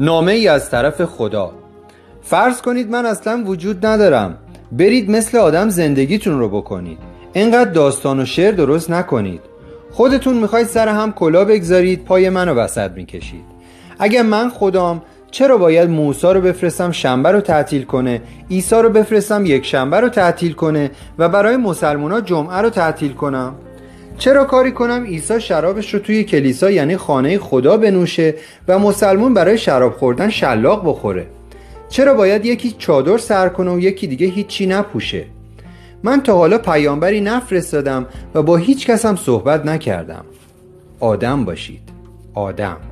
نامه ای از طرف خدا. فرض کنید من اصلا وجود ندارم. برید مثل آدم زندگیتون رو بکنید. اینقدر داستان و شعر درست نکنید. خودتون می‌خواید سر هم کلا بگذارید پای منو وسط می‌کشید. اگر من خدام چرا باید موسا رو بفرستم شنبه رو تعطیل کنه عیسی رو بفرستم یک شنبه رو تعطیل کنه و برای مسلمونا جمعه رو تعطیل کنم؟ چرا کاری کنم؟ عیسی شرابش رو توی کلیسا یعنی خانه خدا بنوشه و مسلمون برای شراب خوردن شلاق بخوره. چرا باید یکی چادر سر کنه و یکی دیگه هیچی نپوشه؟ من تا حالا پیامبری نفرستادم و با هیچ کس هم صحبت نکردم. آدم باشید. آدم.